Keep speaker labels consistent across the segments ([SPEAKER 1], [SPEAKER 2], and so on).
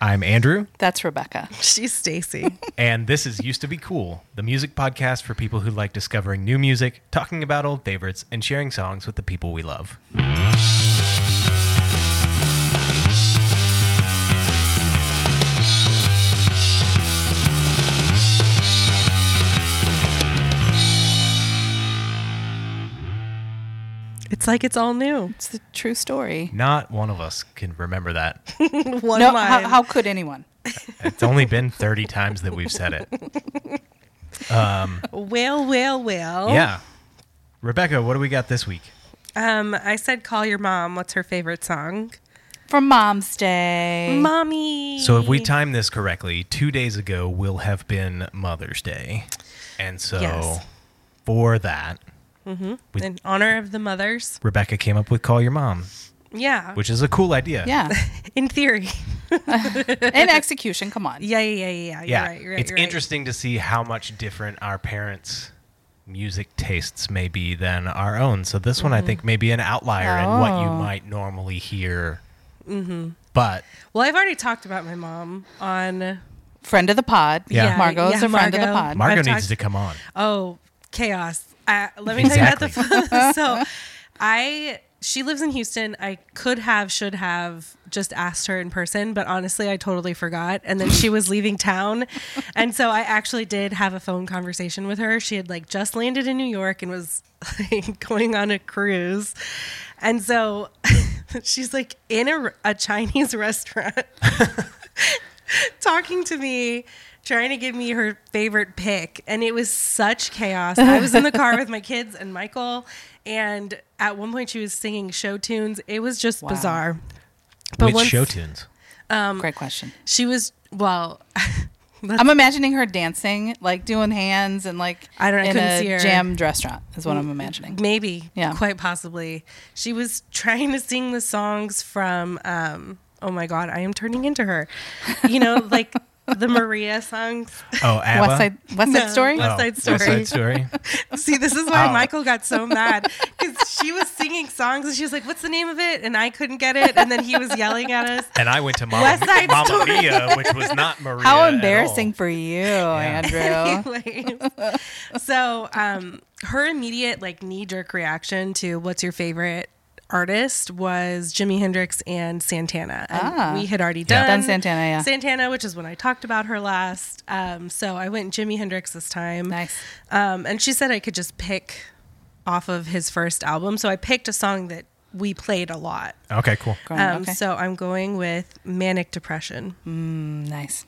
[SPEAKER 1] I'm Andrew,
[SPEAKER 2] That's Rebecca.
[SPEAKER 3] She's Stacy.
[SPEAKER 1] and this is Used to Be Cool, the music podcast for people who like discovering new music, talking about old favorites, and sharing songs with the people we love.
[SPEAKER 3] It's like it's all new.
[SPEAKER 2] It's the true story.
[SPEAKER 1] Not one of us can remember that.
[SPEAKER 3] One
[SPEAKER 2] No,
[SPEAKER 3] line.
[SPEAKER 2] how, how could anyone?
[SPEAKER 1] It's only been 30 times that we've said it.
[SPEAKER 3] Um, well, well, well.
[SPEAKER 1] Yeah. Rebecca, what do we got this week?
[SPEAKER 3] Um, I said, call your mom. What's her favorite song?
[SPEAKER 2] From Mom's Day.
[SPEAKER 3] Mommy.
[SPEAKER 1] So, if we time this correctly, two days ago will have been Mother's Day. And so,
[SPEAKER 3] Yes.
[SPEAKER 1] for that, we-
[SPEAKER 3] in honor of the mothers.
[SPEAKER 1] Rebecca came up with Call Your Mom,
[SPEAKER 3] Yeah.
[SPEAKER 1] which is a cool idea.
[SPEAKER 2] yeah.
[SPEAKER 3] in theory.
[SPEAKER 2] In execution, come on.
[SPEAKER 3] Yeah, yeah, yeah, yeah. You're
[SPEAKER 1] yeah,
[SPEAKER 3] right. You're right.
[SPEAKER 1] it's
[SPEAKER 3] you're right.
[SPEAKER 1] interesting to see how much different our parents' music tastes may be than our own. So this one, I think, may be an outlier in what you
[SPEAKER 2] Oh.
[SPEAKER 1] might normally hear. Mm-hmm. But
[SPEAKER 3] Well, I've already talked about my mom on.
[SPEAKER 2] Friend of the pod.
[SPEAKER 1] Yeah.
[SPEAKER 2] Margot's
[SPEAKER 3] Yeah,
[SPEAKER 2] a friend of the pod.
[SPEAKER 1] Margot
[SPEAKER 3] I've
[SPEAKER 1] needs
[SPEAKER 3] talked-
[SPEAKER 1] to come on.
[SPEAKER 3] Oh, chaos. Uh, let me tell you about the. Phone. So, I she lives in Houston. I could have, should have just asked her in person, but honestly, I totally forgot. And then she was leaving town, and so I actually did have a phone conversation with her. She had like just landed in New York and was like, going on a cruise, and so she's like in a, a Chinese restaurant talking to me, trying to give me her favorite pick. And it was such chaos. I was in the car with my kids and Michael. And at one point, she was singing show tunes. It was just
[SPEAKER 2] Wow.
[SPEAKER 3] bizarre.
[SPEAKER 1] Which
[SPEAKER 3] once-
[SPEAKER 1] show tunes?
[SPEAKER 2] Great question.
[SPEAKER 3] She was, well,
[SPEAKER 2] I'm imagining her dancing, like doing hands and like
[SPEAKER 3] I don't- I
[SPEAKER 2] in
[SPEAKER 3] couldn't
[SPEAKER 2] a
[SPEAKER 3] see her.
[SPEAKER 2] jammed restaurant is what I'm imagining.
[SPEAKER 3] maybe,
[SPEAKER 2] Yeah.
[SPEAKER 3] quite possibly. She was trying to sing the songs from, um, oh my God, I am turning into her. You know, like the Maria songs.
[SPEAKER 1] Oh, ABBA.
[SPEAKER 2] West Side West Side
[SPEAKER 3] No.
[SPEAKER 2] Story?
[SPEAKER 3] West
[SPEAKER 1] Oh,
[SPEAKER 3] Side Story.
[SPEAKER 1] West Side Story.
[SPEAKER 3] See, this is why
[SPEAKER 1] Oh.
[SPEAKER 3] Michael got so mad because she was singing songs and she was like, "What's the name of it?" and I couldn't get it, and then he was yelling at us.
[SPEAKER 1] And I went to Mama,
[SPEAKER 3] West Side
[SPEAKER 1] Mama
[SPEAKER 3] Story.
[SPEAKER 1] Mia, which was not Maria.
[SPEAKER 2] How
[SPEAKER 1] at
[SPEAKER 2] embarrassing
[SPEAKER 1] all.
[SPEAKER 2] for you, Andrew.
[SPEAKER 3] Anyways, so um, her immediate like knee jerk reaction to "What's your favorite?" Artist was Jimi Hendrix and Santana. And
[SPEAKER 2] Ah.
[SPEAKER 3] we had already
[SPEAKER 1] Yeah.
[SPEAKER 3] done,
[SPEAKER 2] Done Santana, yeah.
[SPEAKER 3] Santana, which is when I talked about her last. Um, so I went Jimi Hendrix this time.
[SPEAKER 2] Nice.
[SPEAKER 3] Um, and she said I could just pick off of his first album. So I picked a song that we played a lot.
[SPEAKER 1] Okay, cool.
[SPEAKER 3] Um,
[SPEAKER 2] okay.
[SPEAKER 3] So I'm going with Manic Depression.
[SPEAKER 2] Mm, nice.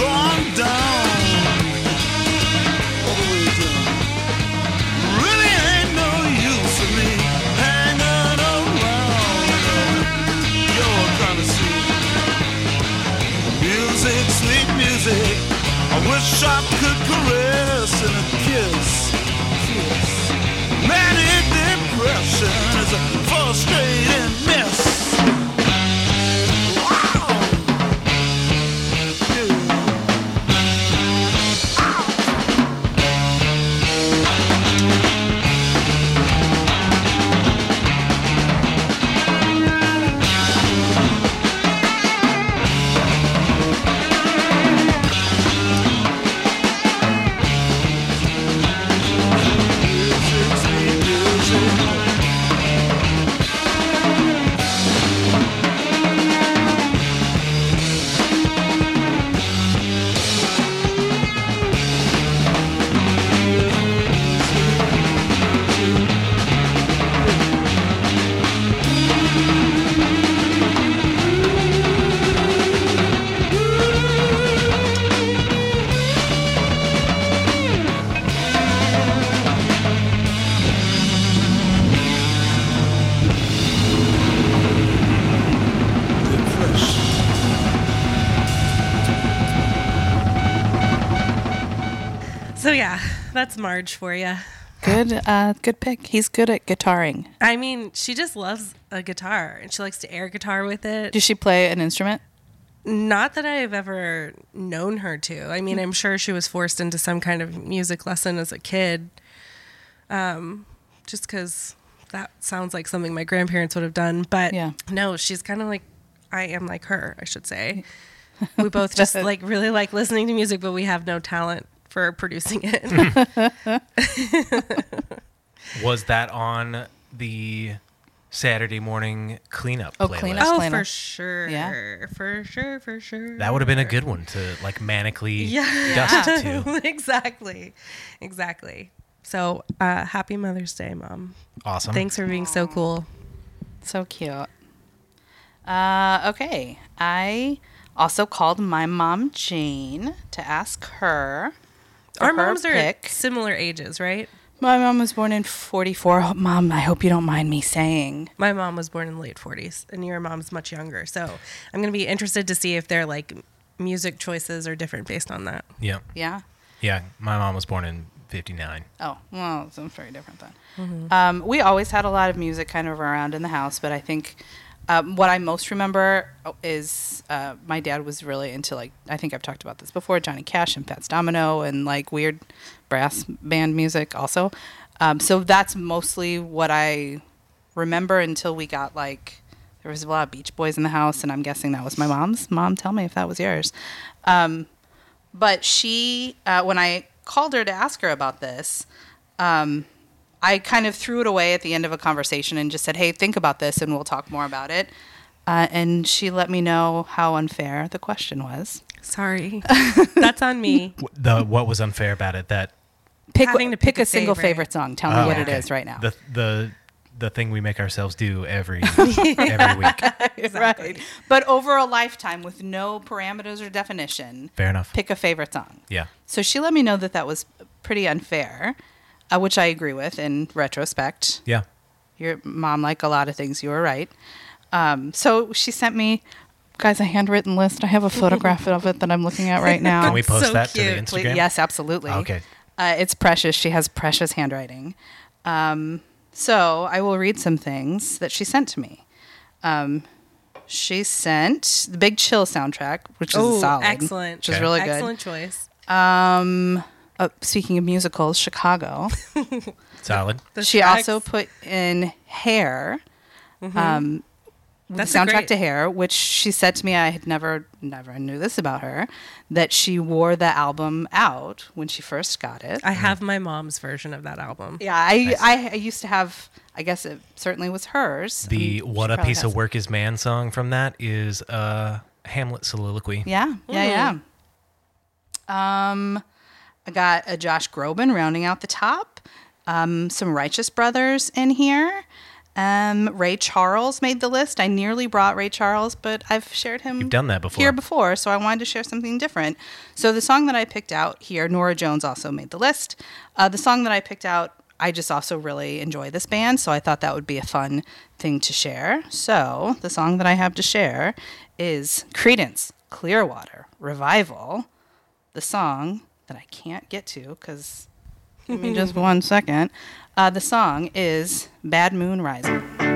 [SPEAKER 4] go down. All the way down. Really ain't no use for me hanging around. You're kind of sweet. Music, sweet music. I wish I could caress and a kiss. Kiss. Manic depression is a frustrating.
[SPEAKER 3] So yeah, that's Marge for you.
[SPEAKER 2] Good, uh, good pick. He's good at guitaring.
[SPEAKER 3] I mean, she just loves a guitar and she likes to air guitar with it.
[SPEAKER 2] Does she play an instrument?
[SPEAKER 3] Not that I've ever known her to. I mean, I'm sure she was forced into some kind of music lesson as a kid. Um, just because that sounds like something my grandparents would have done. But
[SPEAKER 2] Yeah.
[SPEAKER 3] no, she's kind of like I am like her, I should say. We both just like really like listening to music, but we have no talent for producing it.
[SPEAKER 1] Was that on the Saturday morning cleanup
[SPEAKER 2] Oh,
[SPEAKER 1] playlist?
[SPEAKER 2] cleanup.
[SPEAKER 3] oh,
[SPEAKER 2] Planner.
[SPEAKER 3] for sure.
[SPEAKER 2] Yeah.
[SPEAKER 3] For sure, for sure.
[SPEAKER 1] That would have been a good one to like manically
[SPEAKER 3] Yeah.
[SPEAKER 1] dust to.
[SPEAKER 3] exactly. Exactly. So, uh, happy Mother's Day, Mom.
[SPEAKER 1] Awesome.
[SPEAKER 3] Thanks for being so cool.
[SPEAKER 2] So cute. Uh, okay. I also called my mom, Jane, to ask her. For
[SPEAKER 3] Our
[SPEAKER 2] her
[SPEAKER 3] moms are
[SPEAKER 2] pick.
[SPEAKER 3] similar ages, right?
[SPEAKER 2] My mom was born in 44. Mom, I hope you don't mind me saying.
[SPEAKER 3] My mom was born in the late 40s, and your mom's much younger. So, I'm going to be interested to see if their like music choices are different based on that.
[SPEAKER 1] Yeah.
[SPEAKER 2] Yeah.
[SPEAKER 1] Yeah. My mom was born in 59.
[SPEAKER 2] Oh, well, it's very different then. Um, we always had a lot of music kind of around in the house, but I think um, what I most remember is uh, my dad was really into, like, I think I've talked about this before Johnny Cash and Fats Domino and, like, weird brass band music also. Um, so that's mostly what I remember until we got, like, there was a lot of Beach Boys in the house, and I'm guessing that was my mom's. Mom, tell me if that was yours. Um, but she, uh, when I called her to ask her about this, um, I kind of threw it away at the end of a conversation and just said, "Hey, think about this, and we'll talk more about it." Uh, and she let me know how unfair the question was.
[SPEAKER 3] Sorry. That's on me.
[SPEAKER 1] The what was unfair about it that
[SPEAKER 2] Pick,
[SPEAKER 3] Having to
[SPEAKER 2] pick,
[SPEAKER 3] pick a
[SPEAKER 2] a single
[SPEAKER 3] favorite.
[SPEAKER 2] favorite song. Tell me
[SPEAKER 1] Oh,
[SPEAKER 2] what it
[SPEAKER 1] okay.
[SPEAKER 2] is right now.
[SPEAKER 1] The the the thing we make ourselves do every every week.
[SPEAKER 2] Right. But over a lifetime with no parameters or definition,
[SPEAKER 1] Fair enough.
[SPEAKER 2] pick a favorite song.
[SPEAKER 1] Yeah.
[SPEAKER 2] So she let me know that that was pretty unfair, uh, which I agree with in retrospect.
[SPEAKER 1] Yeah.
[SPEAKER 2] Your mom, like a lot of things, you were right. Um, so she sent me, guys, a handwritten list. I have a photograph of it that I'm looking at right now.
[SPEAKER 1] Can we post
[SPEAKER 3] so
[SPEAKER 1] that to the
[SPEAKER 3] cute.
[SPEAKER 2] Please-
[SPEAKER 1] Instagram?
[SPEAKER 2] Yes, absolutely.
[SPEAKER 1] Okay.
[SPEAKER 2] Uh, it's precious. She has precious handwriting. Um, so I will read some things that she sent to me. Um, she sent the Big Chill soundtrack, which is
[SPEAKER 3] Oh,
[SPEAKER 2] solid,
[SPEAKER 3] excellent.
[SPEAKER 2] which is really good.
[SPEAKER 3] Excellent choice.
[SPEAKER 2] Um, uh, speaking of musicals, Chicago.
[SPEAKER 1] Solid.
[SPEAKER 3] The
[SPEAKER 2] she
[SPEAKER 3] tracks-
[SPEAKER 2] also put in Hair, um, the
[SPEAKER 3] That's a
[SPEAKER 2] soundtrack
[SPEAKER 3] great-
[SPEAKER 2] to Hair, which she said to me I had never, never knew this about her, that she wore the album out when she first got it.
[SPEAKER 3] I have my mom's version of that album.
[SPEAKER 2] yeah, I, I, I used to have. I guess it certainly was hers.
[SPEAKER 1] The
[SPEAKER 2] and
[SPEAKER 1] What a Piece
[SPEAKER 2] has
[SPEAKER 1] of Work is Man song from that is a Hamlet soliloquy.
[SPEAKER 2] Yeah, yeah, yeah. Um, I got a Josh Groban rounding out the top. Um, some Righteous Brothers in here. Um, Ray Charles made the list. I nearly brought Ray Charles, but I've shared him
[SPEAKER 1] You've done that before.
[SPEAKER 2] here before, so I wanted to share something different. So the song that I picked out here, Norah Jones also made the list. Uh, the song that I picked out, I just also really enjoy this band, so I thought that would be a fun thing to share. So the song that I have to share is Creedence Clearwater Revival. The song that I can't get to because give me just one second. Uh, the song is Bad Moon Rising.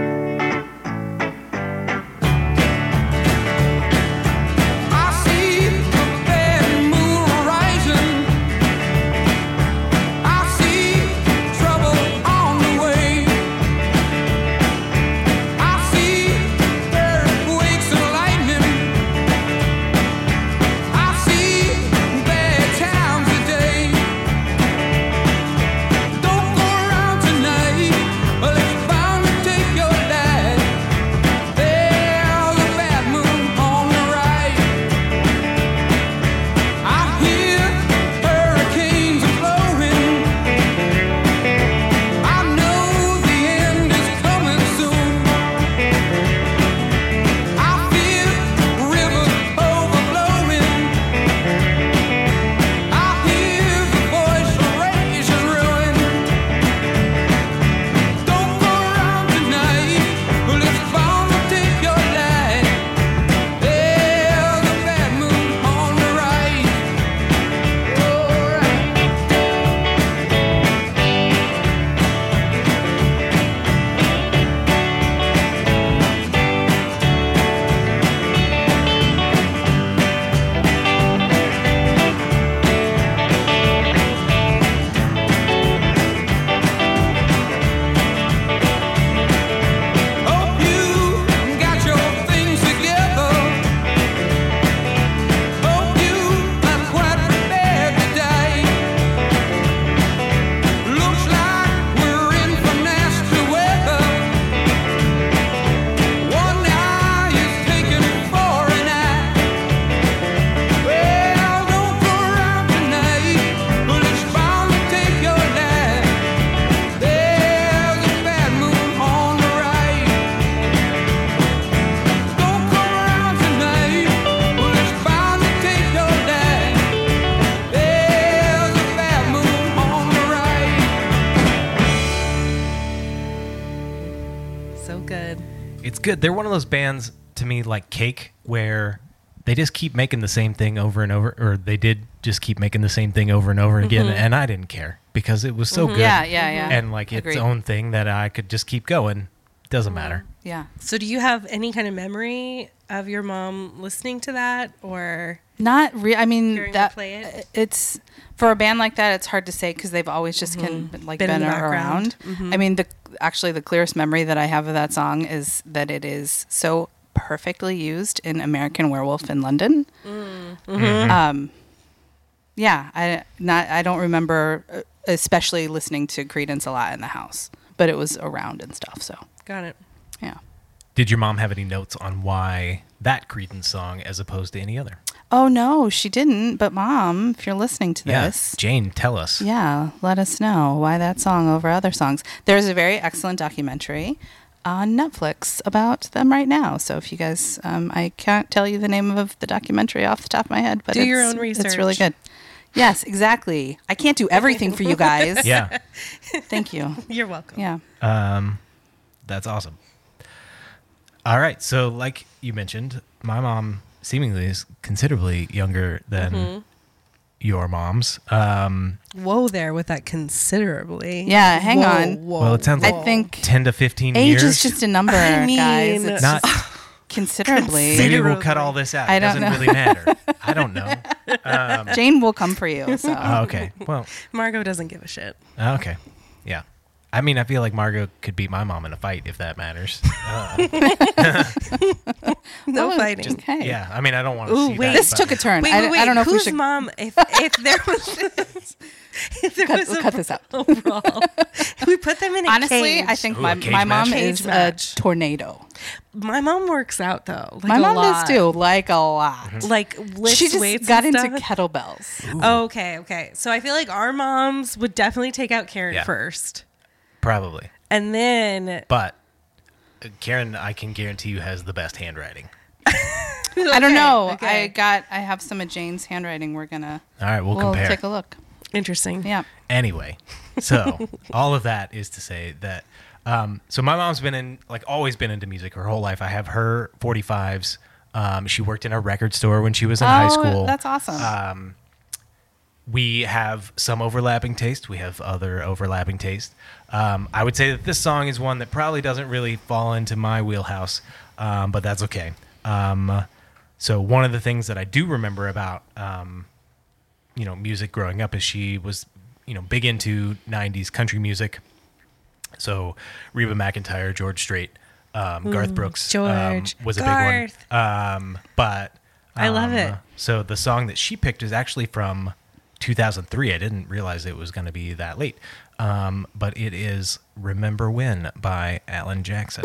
[SPEAKER 3] Good.
[SPEAKER 1] They're one of those bands to me like Cake where they just keep making the same thing over and over or they did just keep making the same thing over and over again mm-hmm. and I didn't care because it was so mm-hmm. good.
[SPEAKER 2] Yeah, yeah, yeah.
[SPEAKER 1] And like its own thing that I could just keep going. Doesn't matter.
[SPEAKER 2] Yeah.
[SPEAKER 3] So, do you have any kind of memory of your mom listening to that, or
[SPEAKER 2] Not re- I mean that
[SPEAKER 3] play it?
[SPEAKER 2] Uh, it's for a band like that. It's hard to say because they've always just can mm-hmm. like
[SPEAKER 3] Been
[SPEAKER 2] been,
[SPEAKER 3] in the
[SPEAKER 2] around.
[SPEAKER 3] Mm-hmm.
[SPEAKER 2] I mean, the actually the clearest memory that I have of that song is that it is so perfectly used in American Werewolf in London. Mm-hmm. Um, yeah, I not I don't remember uh, especially listening to Creedence a lot in the house, but it was around and stuff. So
[SPEAKER 3] got it?
[SPEAKER 2] yeah.
[SPEAKER 1] Did your mom have any notes on why that Creedence song as opposed to any other?
[SPEAKER 2] Oh no, she didn't. But mom, if you're listening to
[SPEAKER 1] Yeah.
[SPEAKER 2] this,
[SPEAKER 1] Jane, tell us.
[SPEAKER 2] Yeah, let us know why that song over other songs. There's a very excellent documentary on Netflix about them right now. So if you guys, um, I can't tell you the name of the documentary off the top of my head, but
[SPEAKER 3] Do
[SPEAKER 2] it's,
[SPEAKER 3] your own research.
[SPEAKER 2] It's really good. Yes, exactly. I can't do everything for you guys.
[SPEAKER 1] Yeah.
[SPEAKER 2] Thank you.
[SPEAKER 3] You're welcome.
[SPEAKER 2] Yeah.
[SPEAKER 1] Um, that's awesome. All right. So, like you mentioned, my mom seemingly is considerably younger than
[SPEAKER 2] Mm-hmm.
[SPEAKER 1] your mom's. Um,
[SPEAKER 3] Whoa, there with that considerably.
[SPEAKER 2] Yeah, hang
[SPEAKER 3] Whoa,
[SPEAKER 2] on.
[SPEAKER 3] Whoa,
[SPEAKER 1] well, it sounds
[SPEAKER 2] I
[SPEAKER 1] like
[SPEAKER 2] think
[SPEAKER 1] 10 to 15
[SPEAKER 2] age
[SPEAKER 1] years.
[SPEAKER 2] is just a number,
[SPEAKER 3] I mean,
[SPEAKER 2] guys. It's
[SPEAKER 1] not.
[SPEAKER 2] just considerably.
[SPEAKER 1] Maybe we'll cut all this out.
[SPEAKER 2] I
[SPEAKER 1] It
[SPEAKER 2] don't
[SPEAKER 1] doesn't
[SPEAKER 2] know.
[SPEAKER 1] really matter. I don't know. Um,
[SPEAKER 2] Jane will come for you. So
[SPEAKER 1] oh, okay. Well,
[SPEAKER 3] Margot doesn't give a shit.
[SPEAKER 1] okay. Yeah. I mean, I feel like Margot could beat my mom in a fight if that matters. Uh,
[SPEAKER 3] No
[SPEAKER 2] Oh,
[SPEAKER 3] fighting.
[SPEAKER 2] just- okay.
[SPEAKER 1] yeah. I mean, I don't want to
[SPEAKER 3] Ooh,
[SPEAKER 1] see
[SPEAKER 3] wait.
[SPEAKER 1] that.
[SPEAKER 2] This
[SPEAKER 1] but-
[SPEAKER 2] took a turn.
[SPEAKER 3] Wait,
[SPEAKER 2] I,
[SPEAKER 3] wait, wait.
[SPEAKER 2] I don't know if
[SPEAKER 3] Whose
[SPEAKER 2] should
[SPEAKER 3] mom? If if there was if there
[SPEAKER 2] cut,
[SPEAKER 3] was
[SPEAKER 2] we'll
[SPEAKER 3] a
[SPEAKER 2] cut this out.
[SPEAKER 3] brawl, we put them in a
[SPEAKER 2] Honestly,
[SPEAKER 3] cage.
[SPEAKER 2] I think
[SPEAKER 1] Ooh,
[SPEAKER 2] my, my mom
[SPEAKER 1] match?
[SPEAKER 2] is
[SPEAKER 3] match.
[SPEAKER 2] a tornado.
[SPEAKER 3] my mom works out though. Like
[SPEAKER 2] my
[SPEAKER 3] a
[SPEAKER 2] mom
[SPEAKER 3] lot.
[SPEAKER 2] does too, like a lot.
[SPEAKER 3] Like lifts
[SPEAKER 2] She just
[SPEAKER 3] weights
[SPEAKER 2] got
[SPEAKER 3] and
[SPEAKER 2] into
[SPEAKER 3] stuff.
[SPEAKER 2] kettlebells.
[SPEAKER 3] Oh, okay, okay. So I feel like our moms would definitely take out Karen
[SPEAKER 1] Yeah.
[SPEAKER 3] first,
[SPEAKER 1] Probably.
[SPEAKER 3] and then
[SPEAKER 1] But uh, Karen, I can guarantee you, has the best handwriting.
[SPEAKER 2] I don't know.
[SPEAKER 3] okay.
[SPEAKER 2] I got. I have some of Jane's handwriting. We're gonna.
[SPEAKER 1] All right, we'll,
[SPEAKER 2] We'll
[SPEAKER 1] compare.
[SPEAKER 2] take a look.
[SPEAKER 3] interesting.
[SPEAKER 2] Yeah.
[SPEAKER 1] Anyway, so all of that is to say that um, so my mom's been in like always been into music her whole life. I have her 45s. Um, she worked in a record store when she was in high
[SPEAKER 2] Oh,
[SPEAKER 1] school.
[SPEAKER 2] that's awesome.
[SPEAKER 1] Um, we have some overlapping taste. We have other overlapping taste. Um, I would say that this song is one that probably doesn't really fall into my wheelhouse, um, but that's okay. Um, so one of the things that I do remember about um, you know music growing up is she was you know big into 90s country music so reba mcentire george strait um, garth brooks um,
[SPEAKER 3] George.
[SPEAKER 1] was a
[SPEAKER 3] Garth.
[SPEAKER 1] big one um, but
[SPEAKER 3] I love it.
[SPEAKER 1] so the song that she picked is actually from 2003 i didn't realize it was going to be that late. Um, but it is remember when by alan jackson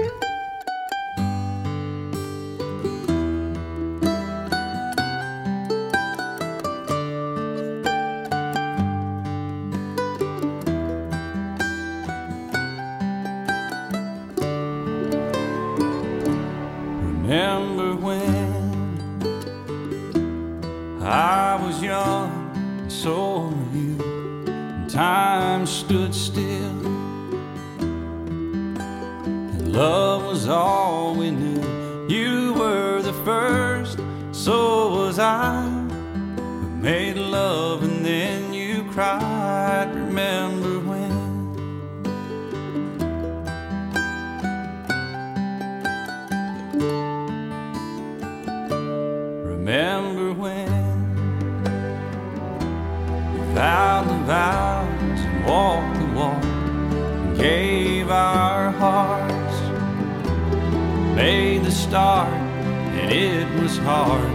[SPEAKER 4] hard.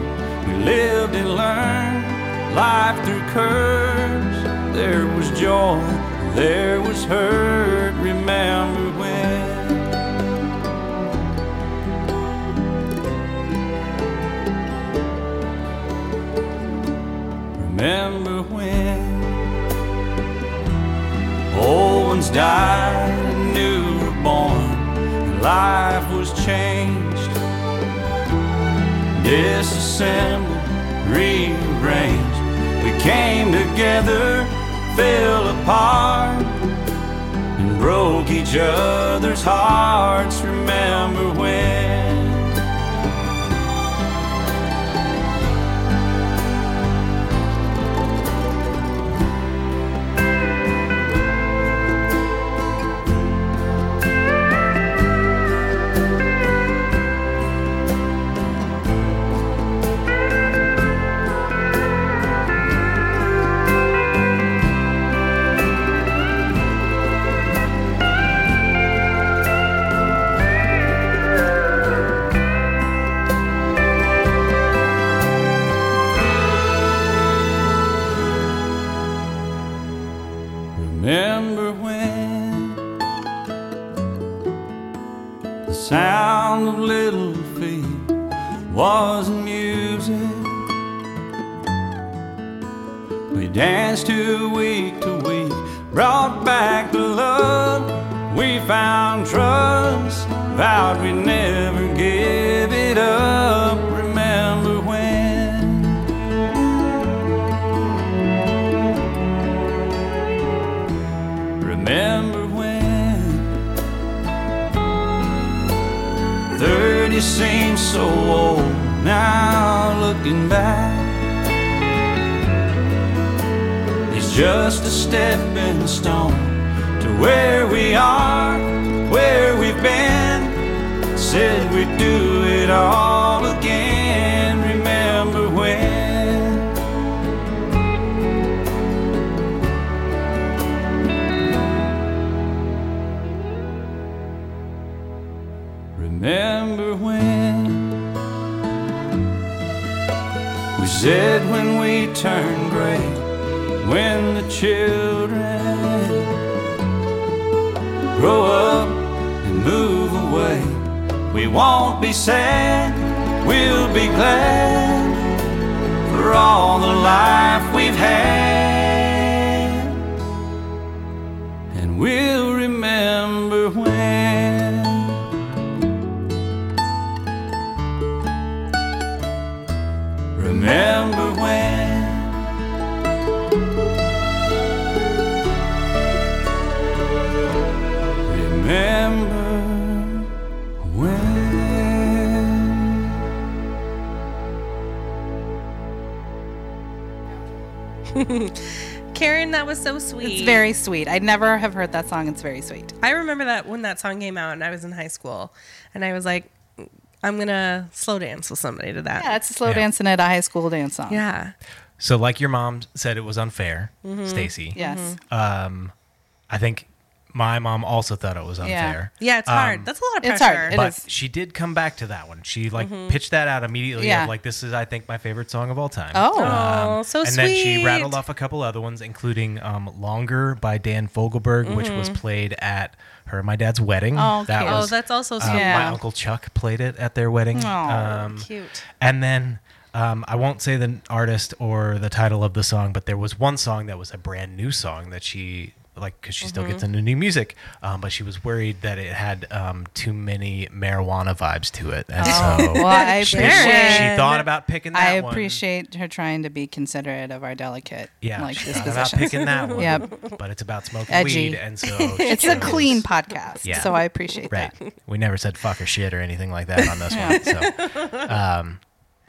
[SPEAKER 4] We lived and learned life through curves. There was joy, there was hurt. Remember when? Remember when old ones died and new were born, life disassembled, rearranged. We came together, fell apart, and broke each other's hearts. Remember when? Just a stepping stone to where we are, where we've been. Said we'd do it all again Remember when? Remember when? We said when we turn gray, when the children grow up and move away, we won't be sad, we'll be glad for all the life we've had, and we'll
[SPEAKER 3] Karen, that was so sweet.
[SPEAKER 2] It's very sweet. I'd never have heard that song. It's very sweet.
[SPEAKER 3] I remember that when that song came out and I was in high school and I was like, I'm gonna slow dance with somebody to that.
[SPEAKER 2] Yeah, it's a slow
[SPEAKER 1] Yeah.
[SPEAKER 2] dancing at a high school dance song.
[SPEAKER 3] Yeah.
[SPEAKER 1] So, like your mom said, it was unfair, Stacy.
[SPEAKER 2] Yes.
[SPEAKER 1] Um, I think my mom also thought it was unfair.
[SPEAKER 3] Yeah, it's
[SPEAKER 1] Um,
[SPEAKER 3] hard. That's a lot of pressure.
[SPEAKER 2] it's hard. It
[SPEAKER 1] but
[SPEAKER 2] is.
[SPEAKER 1] she did come back to that one. She like pitched that out immediately.
[SPEAKER 2] Yeah.
[SPEAKER 1] Of, like this is, I think, my favorite song of all time.
[SPEAKER 2] Oh.
[SPEAKER 3] Oh, so
[SPEAKER 1] and
[SPEAKER 3] sweet.
[SPEAKER 1] then she rattled off a couple other ones, including um, "Longer" by Dan Fogelberg, which was played at her and my dad's wedding.
[SPEAKER 2] Oh,
[SPEAKER 1] that
[SPEAKER 2] cute.
[SPEAKER 3] Oh, that's also
[SPEAKER 1] um,
[SPEAKER 3] sweet.
[SPEAKER 2] Yeah.
[SPEAKER 1] my uncle Chuck played it at their wedding.
[SPEAKER 2] Aw,
[SPEAKER 1] um,
[SPEAKER 3] Cute.
[SPEAKER 1] and then um, I won't say the artist or the title of the song, but there was one song that was a brand new song that she like because she still gets into new music, um, but she was worried that it had um, too many marijuana vibes to it, and so
[SPEAKER 2] Well, I
[SPEAKER 1] she,
[SPEAKER 2] appreciate.
[SPEAKER 1] she thought about picking that
[SPEAKER 2] I
[SPEAKER 1] one.
[SPEAKER 2] appreciate her trying to be considerate of our delicate
[SPEAKER 1] Yeah,
[SPEAKER 2] like
[SPEAKER 1] she thought about picking that one.
[SPEAKER 2] Yep.
[SPEAKER 1] but it's about smoking
[SPEAKER 2] Edgy.
[SPEAKER 1] weed, and so
[SPEAKER 2] It's
[SPEAKER 1] she
[SPEAKER 2] a clean podcast,
[SPEAKER 1] Yeah.
[SPEAKER 2] so I appreciate
[SPEAKER 1] Right.
[SPEAKER 2] that.
[SPEAKER 1] We never said fuck or shit or anything like that on this one. So, um,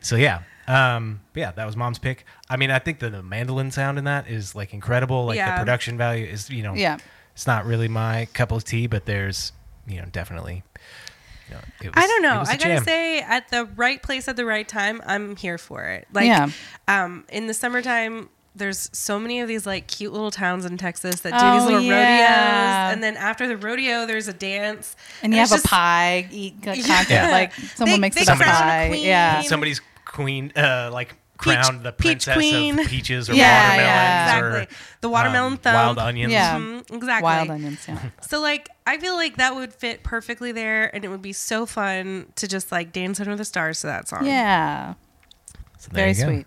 [SPEAKER 1] so yeah. Um, but yeah, that was mom's pick. I mean, I think the, the mandolin sound in that is like incredible. Like
[SPEAKER 3] Yeah.
[SPEAKER 1] the production value is, you know,
[SPEAKER 2] Yeah.
[SPEAKER 1] it's not really my cup of tea, but there's, you know, definitely. You know, it was,
[SPEAKER 3] I don't
[SPEAKER 1] it
[SPEAKER 3] know.
[SPEAKER 1] was a
[SPEAKER 3] I gotta
[SPEAKER 1] jam.
[SPEAKER 3] say, at the right place at the right time, I'm here for it. Like,
[SPEAKER 2] Yeah.
[SPEAKER 3] um, in the summertime, there's so many of these like cute little towns in Texas that do
[SPEAKER 2] Oh,
[SPEAKER 3] these little
[SPEAKER 2] yeah.
[SPEAKER 3] rodeos, and then after the rodeo, there's a dance,
[SPEAKER 2] And you
[SPEAKER 3] it's
[SPEAKER 2] have a pie, eat like,
[SPEAKER 3] Yeah.
[SPEAKER 2] like someone
[SPEAKER 3] They-
[SPEAKER 2] makes
[SPEAKER 3] they
[SPEAKER 2] it a
[SPEAKER 3] crown a
[SPEAKER 2] pie.
[SPEAKER 3] queen.
[SPEAKER 2] Yeah.
[SPEAKER 1] somebody's queen, uh, like crowned the
[SPEAKER 3] peach
[SPEAKER 1] princess
[SPEAKER 3] queen.
[SPEAKER 1] of peaches or
[SPEAKER 2] Yeah,
[SPEAKER 1] watermelons
[SPEAKER 2] yeah.
[SPEAKER 1] or
[SPEAKER 3] Exactly. The watermelon
[SPEAKER 1] um,
[SPEAKER 3] thump.
[SPEAKER 1] wild onions.
[SPEAKER 2] Yeah.
[SPEAKER 3] Mhm, exactly.
[SPEAKER 2] Wild onions, yeah.
[SPEAKER 3] So like I feel like that would fit perfectly there and it would be so fun to just like dance under the stars to that song.
[SPEAKER 2] Yeah.
[SPEAKER 1] So there
[SPEAKER 2] Very
[SPEAKER 1] you go.
[SPEAKER 2] sweet.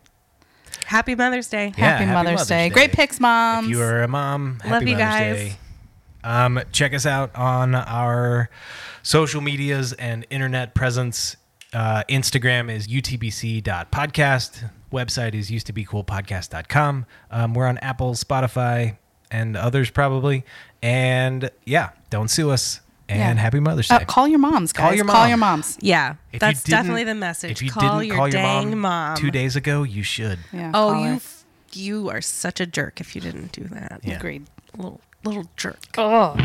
[SPEAKER 3] Happy Mother's Day.
[SPEAKER 1] Yeah,
[SPEAKER 2] happy,
[SPEAKER 1] happy
[SPEAKER 2] Mother's,
[SPEAKER 1] Mother's
[SPEAKER 2] Day.
[SPEAKER 1] Day.
[SPEAKER 2] Great picks, moms.
[SPEAKER 1] If you are a mom, happy
[SPEAKER 3] Love you
[SPEAKER 1] Mother's
[SPEAKER 3] guys.
[SPEAKER 1] Day. Um, check us out on our social medias and internet presence. Uh, Instagram is utbc.podcast. Website is used to be coolpodcast.com. Um, we're on Apple, Spotify, and others probably. And yeah, don't sue us. And
[SPEAKER 2] Yeah.
[SPEAKER 1] happy Mother's
[SPEAKER 2] Uh,
[SPEAKER 1] Day.
[SPEAKER 2] call your moms, guys.
[SPEAKER 1] Call your mom.
[SPEAKER 2] Call your moms.
[SPEAKER 3] Yeah.
[SPEAKER 1] If
[SPEAKER 3] that's definitely the message.
[SPEAKER 1] If you
[SPEAKER 3] call
[SPEAKER 1] didn't
[SPEAKER 3] your
[SPEAKER 1] call your
[SPEAKER 3] dang
[SPEAKER 1] mom,
[SPEAKER 3] mom.
[SPEAKER 1] two days ago, you should.
[SPEAKER 2] Yeah.
[SPEAKER 3] Oh, you f- you are such a jerk if you didn't do that.
[SPEAKER 1] Yeah.
[SPEAKER 2] Agreed.
[SPEAKER 3] Little little jerk.
[SPEAKER 2] Oh.